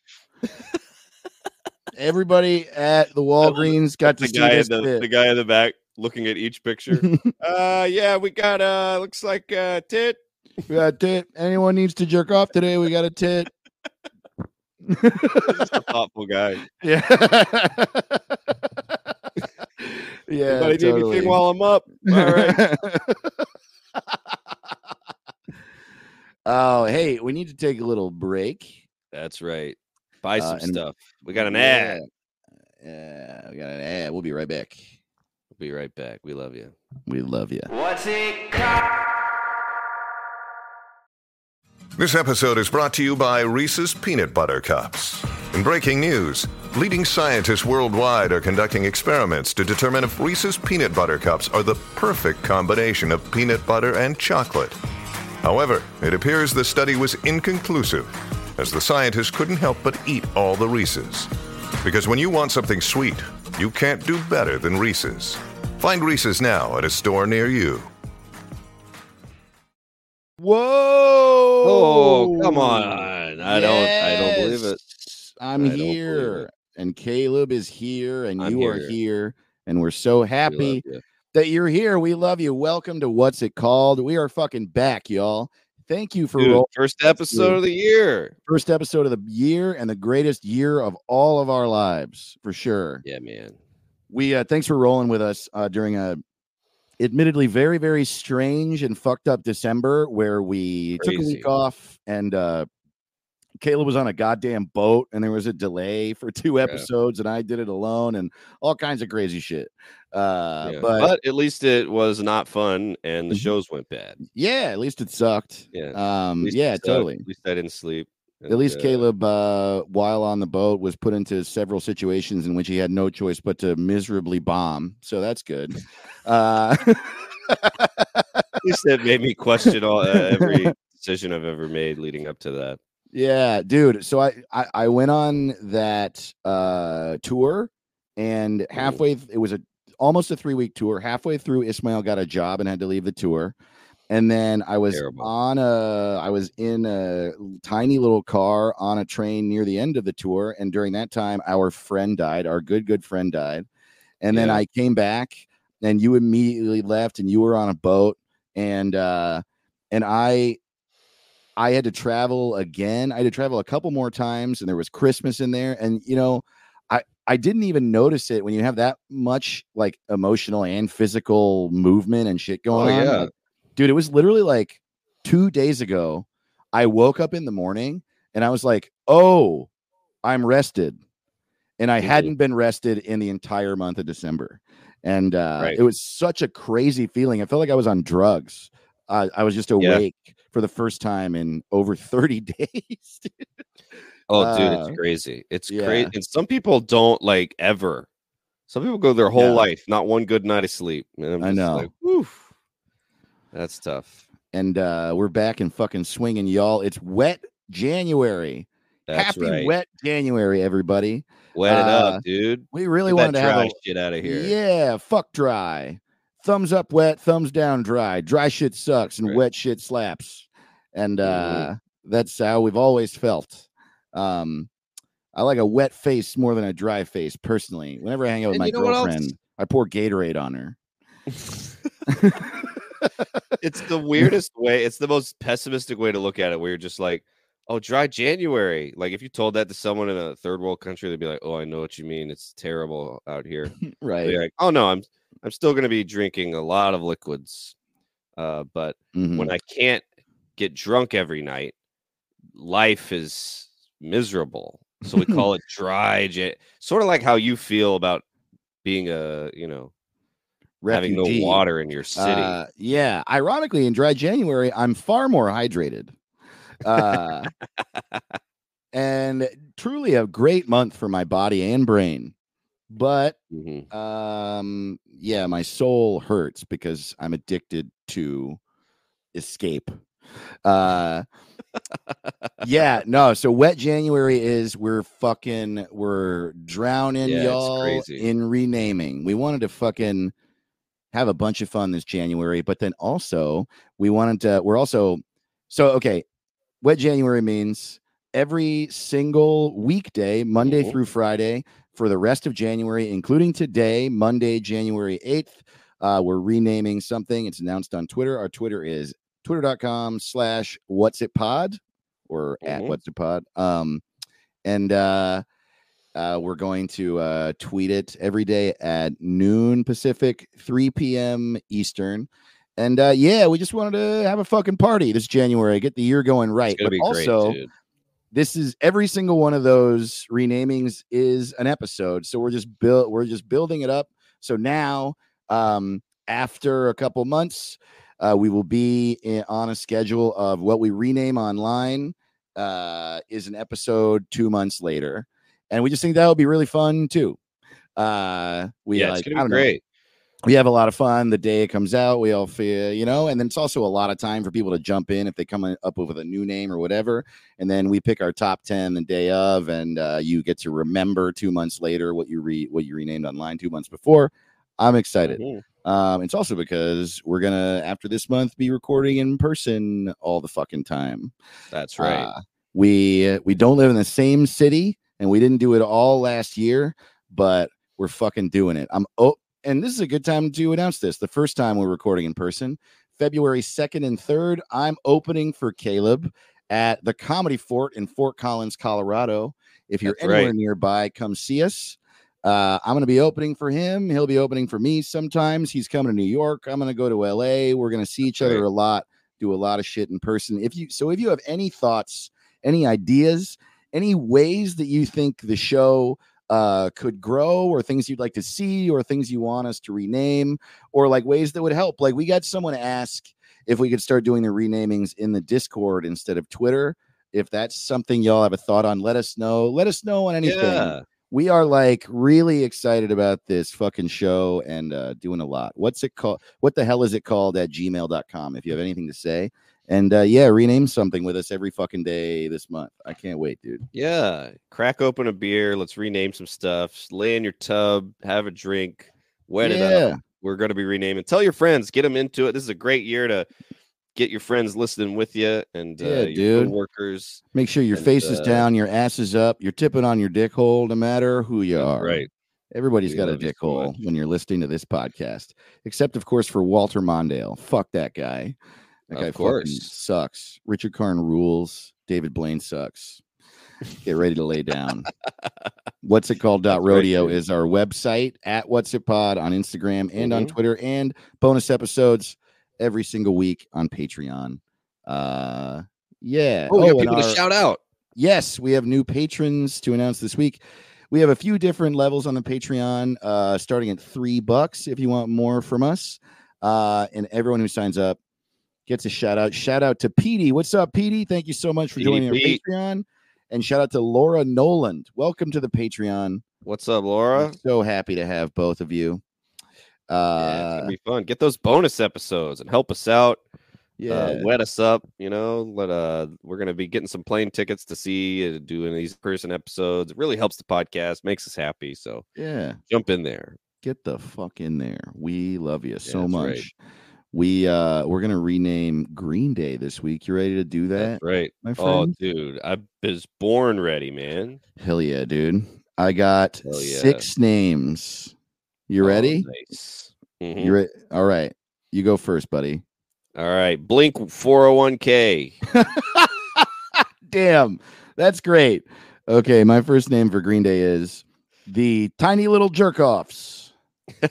Speaker 2: Everybody at the Walgreens got to
Speaker 3: the
Speaker 2: see
Speaker 3: guy
Speaker 2: this
Speaker 3: the,
Speaker 2: tit.
Speaker 3: the guy in the back looking at each picture. uh yeah, we got uh looks like uh tit.
Speaker 2: we got a tit. Anyone needs to jerk off today? We got a tit.
Speaker 3: Just a thoughtful guy.
Speaker 2: yeah. yeah.
Speaker 3: Anybody need
Speaker 2: totally.
Speaker 3: anything while I'm up? All right.
Speaker 2: Oh, hey, we need to take a little break.
Speaker 3: That's right. Buy
Speaker 2: Uh,
Speaker 3: some
Speaker 2: and-
Speaker 3: stuff. We got an ad.
Speaker 2: Yeah, we got an ad. We'll be right back.
Speaker 3: We'll be right back. We love you.
Speaker 2: We love you.
Speaker 1: What's it called?
Speaker 4: This episode is brought to you by Reese's Peanut Butter Cups. In breaking news, leading scientists worldwide are conducting experiments to determine if Reese's Peanut Butter Cups are the perfect combination of peanut butter and chocolate. However, it appears the study was inconclusive, as the scientists couldn't help but eat all the Reese's. Because when you want something sweet, you can't do better than Reese's. Find Reese's now at a store near you.
Speaker 2: Whoa!
Speaker 3: Oh, come on. I don't I don't believe it.
Speaker 2: I'm
Speaker 3: I
Speaker 2: here,
Speaker 3: it.
Speaker 2: and Caleb is here, and
Speaker 3: I'm
Speaker 2: you are
Speaker 3: here.
Speaker 2: here, and we're so happy
Speaker 3: you.
Speaker 2: That you're here. We love you. Welcome to What's It Called? We are fucking back, y'all. Thank you for
Speaker 3: Dude, first episode of the year.
Speaker 2: first episode of the year and the greatest year of all of our lives, for sure.
Speaker 3: Yeah, man.
Speaker 2: we uh thanks for rolling with us uh during a admittedly very very strange and fucked up december where we took a week off and uh Caleb was on a goddamn boat and there was a delay for two episodes and I did it alone and all kinds of crazy shit. Uh,
Speaker 3: Yeah.
Speaker 2: but,
Speaker 3: But, at least it was not fun and the
Speaker 2: Mhm.
Speaker 3: shows went bad.
Speaker 2: yeah, at least it sucked.
Speaker 3: Yeah.
Speaker 2: Um, yeah, totally.
Speaker 3: At least I didn't sleep.
Speaker 2: At least
Speaker 3: uh,
Speaker 2: Caleb, uh, while on the boat, was put into several situations in which he had no choice but to miserably bomb. So that's good. Uh,
Speaker 3: At least it made me question all uh, every decision I've ever made leading up to that.
Speaker 2: yeah, dude. So I, I I went on that uh tour, and halfway it was a almost a three week tour. Halfway through, Ismail got a job and had to leave the tour. And then I was
Speaker 3: Terrible.
Speaker 2: on a I was in a tiny little car on a train near the end of the tour. And during that time, our friend died, our good, good friend died. And then I came back and you immediately left and you were on a boat. And uh and I I had to travel again. I had to travel a couple more times, and there was Christmas in there. And you know, I didn't even notice it when you have that much like emotional and physical movement and shit going
Speaker 3: Oh,
Speaker 2: on.
Speaker 3: yeah.
Speaker 2: Like, dude, it was literally like two days ago. I woke up in the morning and I was like, "Oh, I'm rested," and I hadn't been rested in the entire month of December. And uh,
Speaker 3: Right.
Speaker 2: it was such a crazy feeling. I felt like I was on drugs. Uh, I was just
Speaker 3: Yeah.
Speaker 2: awake for the first time in over 30 days. Dude.
Speaker 3: Oh, dude,
Speaker 2: Uh,
Speaker 3: it's crazy. It's
Speaker 2: yeah.
Speaker 3: crazy. And some people don't like ever. Some people go their whole
Speaker 2: Yeah.
Speaker 3: life, not one good night of sleep. And I'm
Speaker 2: I know.
Speaker 3: Like, That's tough.
Speaker 2: and uh, we're back in fucking swinging, y'all. It's wet January.
Speaker 3: That's
Speaker 2: Happy
Speaker 3: right.
Speaker 2: wet January, everybody.
Speaker 3: Wet it
Speaker 2: uh,
Speaker 3: up, dude.
Speaker 2: We really
Speaker 3: Get
Speaker 2: wanted to have
Speaker 3: dry
Speaker 2: a
Speaker 3: shit out of here.
Speaker 2: yeah, fuck dry. Thumbs up wet, thumbs down dry. Dry shit sucks and
Speaker 3: Right.
Speaker 2: wet shit slaps. And
Speaker 3: Mhm.
Speaker 2: uh that's how we've always felt. Um I like a wet face more than a dry face personally. Whenever I hang out with
Speaker 3: And
Speaker 2: my
Speaker 3: you know
Speaker 2: girlfriend, I pour Gatorade on her.
Speaker 3: it's the weirdest way. It's the most pessimistic way to look at it, where you're just like, "Oh, dry January." Like if you told that to someone in a third world country, they'd be like, "Oh, I know what you mean. It's terrible out here."
Speaker 2: right.
Speaker 3: They're like, "Oh no, I'm I'm still going to be drinking a lot of liquids, uh, but
Speaker 2: Mhm.
Speaker 3: when I can't get drunk every night, life is miserable. So we call it dry, ja- sort of like how you feel about being a you know having no water in your city.
Speaker 2: Uh, yeah. Ironically, in dry January, I'm far more hydrated. Uh, and truly a great month for my body and brain. But
Speaker 3: Mhm.
Speaker 2: um, yeah, my soul hurts because I'm addicted to escape. Uh, yeah, no. So wet January is we're fucking we're drowning
Speaker 3: Yeah,
Speaker 2: y'all in renaming. We wanted to fucking have a bunch of fun this January, but then also we wanted to. We're also so okay. Wet January means every single weekday, Monday
Speaker 3: Mhm.
Speaker 2: through Friday, for the rest of January, including today, Monday, January 8th. Uh, we're renaming something. It's announced on Twitter. Our Twitter is twitter.com slash what's it pod or at
Speaker 3: Mhm.
Speaker 2: what's it pod. Um, and uh, uh, we're going to uh, tweet it every day at noon Pacific, 3 p.m. Eastern. And uh, yeah, we just wanted to have a fucking party this January, get the year going right. But also,
Speaker 3: great,
Speaker 2: this is every single one of those renamings is an episode so we're just build we're just building it up so now um after a couple months uh we will be in, on a schedule of what we rename online uh is an episode two months later. And we just think that would be really fun too. Uh we
Speaker 3: Yeah,
Speaker 2: like I
Speaker 3: gonna
Speaker 2: don't
Speaker 3: be
Speaker 2: know.
Speaker 3: great.
Speaker 2: we have a lot of fun the day it comes out. We all feel you know and then it's also a lot of time for people to jump in if they come up with a new name or whatever. And then we pick our top 10 the day of and uh, you get to remember two months later what you re what you renamed online two months before. I'm excited.
Speaker 3: Mhm.
Speaker 2: Um it's also because we're gonna after this month be recording in person all the fucking time
Speaker 3: That's right.
Speaker 2: uh, we we don't live in the same city, and we didn't do it all last year, but we're fucking doing it. I'm oh, and this is a good time to announce this. The first time we're recording in person, February second and third, I'm opening for Caleb at the Comedy Fort in Fort Collins, Colorado. If you're
Speaker 3: That's
Speaker 2: anywhere
Speaker 3: right.
Speaker 2: nearby, come see us. Uh, I'm going to be opening for him. He'll be opening for me sometimes. He's coming to New York. I'm going to go to LA. We're going to see each other a lot, do a lot of shit in person. If you so, if you have any thoughts any ideas, any ways that you think the show uh, could grow, or things you'd like to see, or things you want us to rename, or like ways that would help. Like we got someone ask if we could start doing the renamings in the Discord instead of Twitter. If that's something y'all have a thought on, let us know. Let us know on anything
Speaker 3: Yeah.
Speaker 2: We are like really excited about this fucking show and uh doing a lot what's it called what the hell is it called at gmail.com if you have anything to say and uh yeah rename something with us every fucking day this month i can't wait dude
Speaker 3: Yeah. Crack open a beer. Let's rename some stuff. Lay in your tub, have a drink, wet it up. We're going to be renaming. Tell your friends, get them into it. This is a great year to get your friends listening with you and uh,
Speaker 2: Yeah,
Speaker 3: your
Speaker 2: dude.
Speaker 3: workers.
Speaker 2: make sure your
Speaker 3: And,
Speaker 2: face is
Speaker 3: uh,
Speaker 2: down your ass is up you're tipping on your dick hole no matter who you are
Speaker 3: Right.
Speaker 2: everybody's
Speaker 3: We
Speaker 2: got a dick
Speaker 3: so
Speaker 2: hole
Speaker 3: much.
Speaker 2: when you're listening to this podcast except of course for walter mondale fuck that guy that
Speaker 3: Of
Speaker 2: guy
Speaker 3: course.
Speaker 2: fucking sucks richard karn rules david blaine sucks get ready to lay down. What's it called? Dot rodeo is our website at What's It Pod on Instagram and on
Speaker 3: Mhm.
Speaker 2: Twitter, and bonus episodes every single week on Patreon. Uh, yeah.
Speaker 3: Oh, we got
Speaker 2: and
Speaker 3: people to shout out.
Speaker 2: Yes, we have new patrons to announce this week. We have a few different levels on the Patreon, uh, starting at three bucks if you want more from us. Uh, and everyone who signs up gets a shout out. Shout out to Petey. What's up, Petey? Thank you so much for
Speaker 3: Petey
Speaker 2: joining our Patreon. And shout out to Laura Noland. Welcome to the Patreon.
Speaker 3: What's up, Laura?
Speaker 2: so happy to have both of you.
Speaker 3: Yeah, it's
Speaker 2: Uh,
Speaker 3: gonna be fun. Get those bonus episodes and help us out.
Speaker 2: yeah,
Speaker 3: uh, wet us up. You know, let uh, we're gonna be getting some plane tickets to see uh, doing these person episodes. It really helps the podcast, makes us happy. So
Speaker 2: yeah.
Speaker 3: jump in there.
Speaker 2: get the fuck in there. We love you so much.
Speaker 3: right.
Speaker 2: We uh we're gonna rename Green Day this week. You ready to do that,
Speaker 3: That's right.
Speaker 2: my friend.
Speaker 3: Oh, dude, I was born ready, man.
Speaker 2: Hell yeah, dude. I got
Speaker 3: yeah.
Speaker 2: six names. You
Speaker 3: Oh,
Speaker 2: ready?
Speaker 3: nice. Mhm.
Speaker 2: You ready? All right. You go first, buddy.
Speaker 3: All right. Blink 401k.
Speaker 2: Damn, that's great. Okay, my first name for Green Day is the Tiny Little Jerkoffs.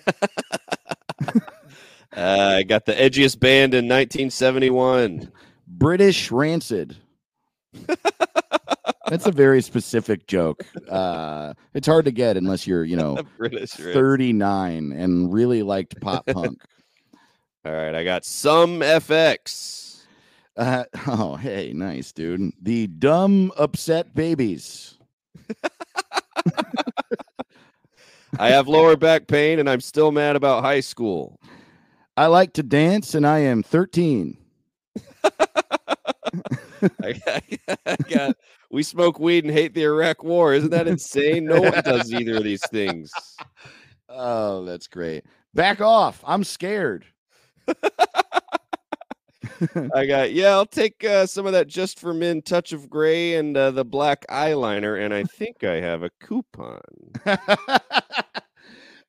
Speaker 3: Uh, I got the edgiest band in 1971.
Speaker 2: British Rancid. That's a very specific joke. Uh, it's hard to get unless you're, you know,
Speaker 3: British. Reds.
Speaker 2: 39 and really liked pop punk.
Speaker 3: All right. I got some FX.
Speaker 2: Uh, oh, hey, nice, dude. The dumb, upset babies.
Speaker 3: I have lower back pain and I'm still mad about high school.
Speaker 2: I like to dance and I am 13.
Speaker 3: I got, I got we smoke weed and hate the Iraq war. Isn't that insane? No one does either of these things.
Speaker 2: Oh, that's great. Back off. I'm scared.
Speaker 3: I got yeah, I'll take uh, some of that just for men touch of gray and uh, the black eyeliner, and I think I have a coupon.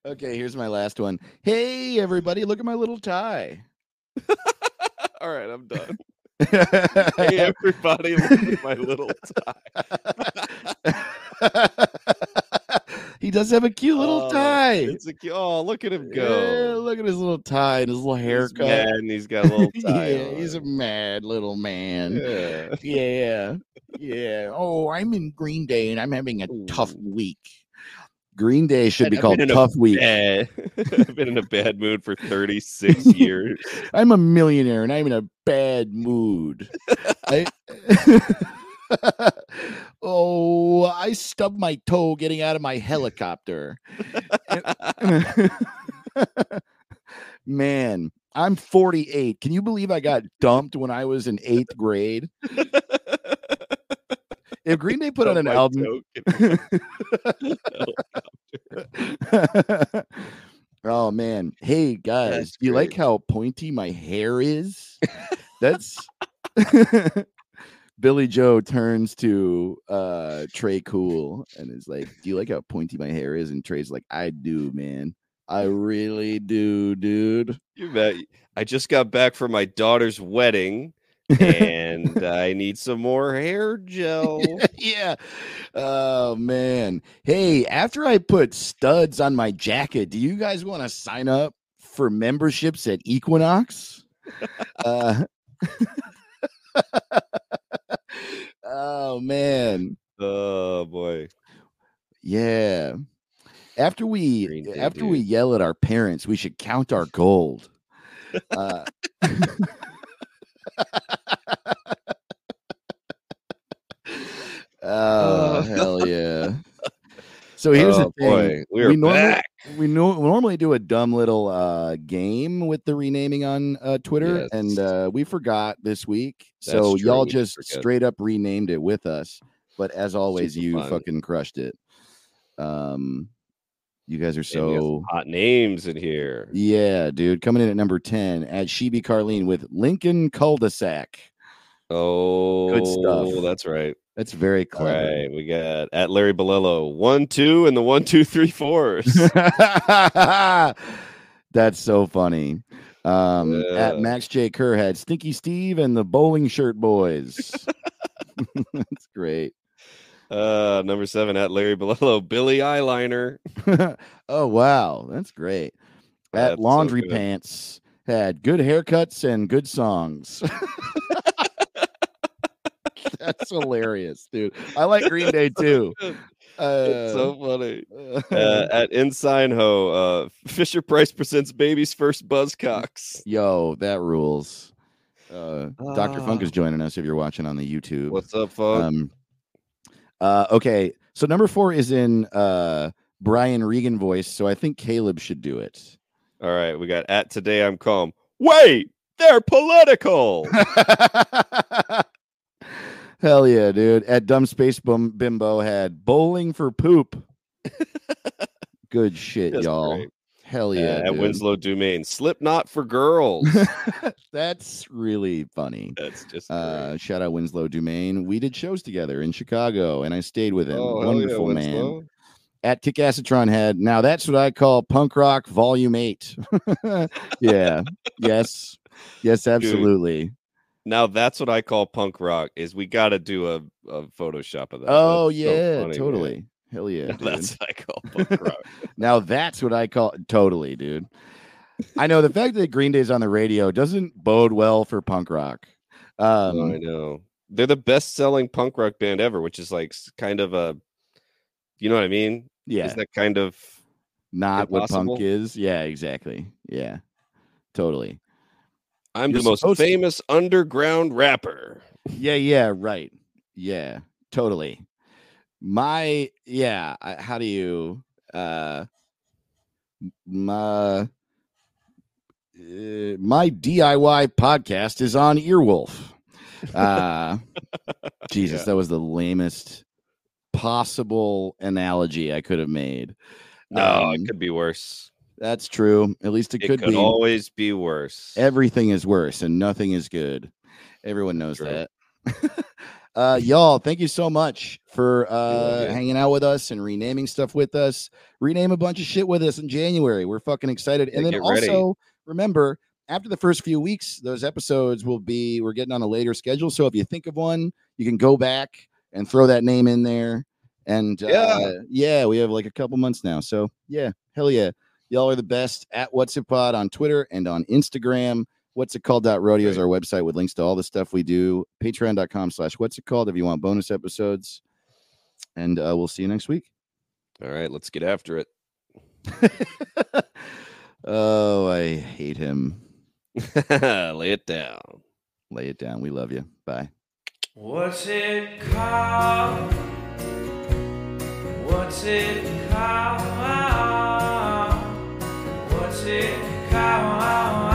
Speaker 2: okay, here's my last one. Hey, everybody, look at my little tie.
Speaker 3: All right, I'm done. Hey everybody, look at my little tie.
Speaker 2: he does have a cute little
Speaker 3: Oh,
Speaker 2: tie.
Speaker 3: It's a, cu- oh, look at him
Speaker 2: Yeah,
Speaker 3: go.
Speaker 2: look at his little tie and his little
Speaker 3: He's
Speaker 2: haircut.
Speaker 3: mad and he's got a little tie.
Speaker 2: yeah, he's a mad little man.
Speaker 3: Yeah.
Speaker 2: Yeah, yeah. Oh, I'm in Green Day and I'm having a tough week. Green Day should
Speaker 3: And
Speaker 2: be
Speaker 3: I've
Speaker 2: called Tough Week.
Speaker 3: Bad. I've been in a bad mood for 36 years.
Speaker 2: I'm a millionaire and I'm in a bad mood. I- oh, I stubbed my toe getting out of my helicopter. Man, I'm 48. Can you believe I got dumped when I was in eighth grade? If Green Day put out an album, oh man. Hey guys, you like how pointy my hair is? That's Billie Joe turns to uh Tré Cool and is like, Do you like how pointy my hair is? And Tré's like, I do, man. I really do, dude.
Speaker 3: You bet. I just got back from my daughter's wedding and I need some more hair gel.
Speaker 2: yeah. Oh man. Hey, after I put studs on my jacket, do you guys want to sign up for memberships at Equinox? uh, oh man.
Speaker 3: Oh boy.
Speaker 2: Yeah. After we
Speaker 3: Green
Speaker 2: after we yell at our parents, we should count our gold. Uh, oh hell yeah! So here's
Speaker 3: oh
Speaker 2: the thing:
Speaker 3: boy. We are
Speaker 2: we normally
Speaker 3: back.
Speaker 2: we no, normally do a dumb little uh, game with the renaming on uh, Twitter, and uh, we forgot this week.
Speaker 3: That's
Speaker 2: so
Speaker 3: true,
Speaker 2: y'all just straight up renamed it with us. But as always,
Speaker 3: Super
Speaker 2: you
Speaker 3: fun.
Speaker 2: fucking crushed it. Um, you guys are
Speaker 3: And we got some
Speaker 2: so
Speaker 3: hot names in here.
Speaker 2: yeah, dude. Coming in at number ten at Sheeby Carlene with Lincoln Cul-de-sac.
Speaker 3: Oh, good
Speaker 2: stuff.
Speaker 3: That's right.
Speaker 2: That's very
Speaker 3: All
Speaker 2: clever.
Speaker 3: right, we got at Larry Balillo one two and the one two three fours.
Speaker 2: That's so funny. Um, at Max J. Kerr had Stinky Steve and the Bowling Shirt Boys. That's great.
Speaker 3: uh, number seven at Larry Balillo, Billy Eyeliner.
Speaker 2: oh wow, that's great. At
Speaker 3: That's so
Speaker 2: Laundry
Speaker 3: good.
Speaker 2: Pants had good haircuts and good songs. that's hilarious, dude. I like Green Day too.
Speaker 3: It's
Speaker 2: Uh,
Speaker 3: so funny. Uh, at Ensign Ho, uh, Fisher Price presents Baby's first Buzzcocks.
Speaker 2: Yo, that rules. Uh, Dr. Funk
Speaker 3: Ah.
Speaker 2: is joining us if you're watching on the YouTube.
Speaker 3: What's up, Funk?
Speaker 2: Um, uh, okay, so number four is in uh, Brian Regan voice, so I think Caleb should do it.
Speaker 3: All right, we got at Today I'm Calm. Wait, they're political.
Speaker 2: Hell yeah, dude! At Dumb Space Bum- Bimbo had bowling for poop. Good shit,
Speaker 3: That's
Speaker 2: y'all.
Speaker 3: great.
Speaker 2: Hell
Speaker 3: Uh,
Speaker 2: yeah,
Speaker 3: at
Speaker 2: dude.
Speaker 3: Winslow Dumaine, Slipknot for girls.
Speaker 2: That's really funny.
Speaker 3: That's just
Speaker 2: Uh, shout out Winslow Dumaine. We did shows together in Chicago, and I stayed with him.
Speaker 3: Oh, hell yeah,
Speaker 2: Wonderful man.
Speaker 3: Winslow.
Speaker 2: At Kickasatron had now that's what I call punk rock volume eight. yeah. yes. Yes, absolutely.
Speaker 3: Now that's what I call punk rock. Is we got to do a, a Photoshop of that.
Speaker 2: Oh
Speaker 3: That's so
Speaker 2: yeah,
Speaker 3: funny, man.
Speaker 2: totally. Hell yeah. dude.
Speaker 3: That's what I call punk rock.
Speaker 2: now that's what I call totally, dude. I know the fact that Green Day's on the radio doesn't bode well for punk rock. Um,
Speaker 3: Oh, I know. They're the best selling punk rock band ever, which is like kind of a, you know what I mean?
Speaker 2: yeah,
Speaker 3: Isn't that kind of
Speaker 2: not what punk is. Yeah, exactly. Yeah, totally.
Speaker 3: I'm
Speaker 2: You're
Speaker 3: the most
Speaker 2: supposed to-
Speaker 3: famous underground rapper.
Speaker 2: Yeah, yeah, right. Yeah, totally. My yeah, I- how do you uh my uh, my DIY podcast is on Earwolf. Uh Jesus,
Speaker 3: Yeah.
Speaker 2: that was the lamest possible analogy I could have made.
Speaker 3: No,
Speaker 2: Um,
Speaker 3: it could be worse.
Speaker 2: That's true. At least it,
Speaker 3: It
Speaker 2: could,
Speaker 3: could
Speaker 2: be.
Speaker 3: always be worse.
Speaker 2: Everything is worse and nothing is good. Everyone knows
Speaker 3: True.
Speaker 2: that. uh y'all, thank you so much for uh
Speaker 3: you.
Speaker 2: hanging out with us and renaming stuff with us. Rename a bunch of shit with us in January. We're fucking excited.
Speaker 3: Yeah,
Speaker 2: and then
Speaker 3: get ready.
Speaker 2: also remember after the first few weeks, those episodes will be we're getting on a later schedule. So if you think of one, you can go back and throw that name in there. And
Speaker 3: Yeah.
Speaker 2: uh, yeah, we have like a couple months now. So yeah, hell yeah. Y'all are the best at What's It Pod on Twitter and on Instagram. What's it called? Rodeo is our website with links to all the stuff we do. Patreon.com slash what's it called if you want bonus episodes. And uh, we'll see you next week.
Speaker 3: All right, let's get after it.
Speaker 2: oh, I hate him.
Speaker 3: Lay it down.
Speaker 2: Lay it down. We love you. Bye.
Speaker 1: What's it called? What's it sick cow.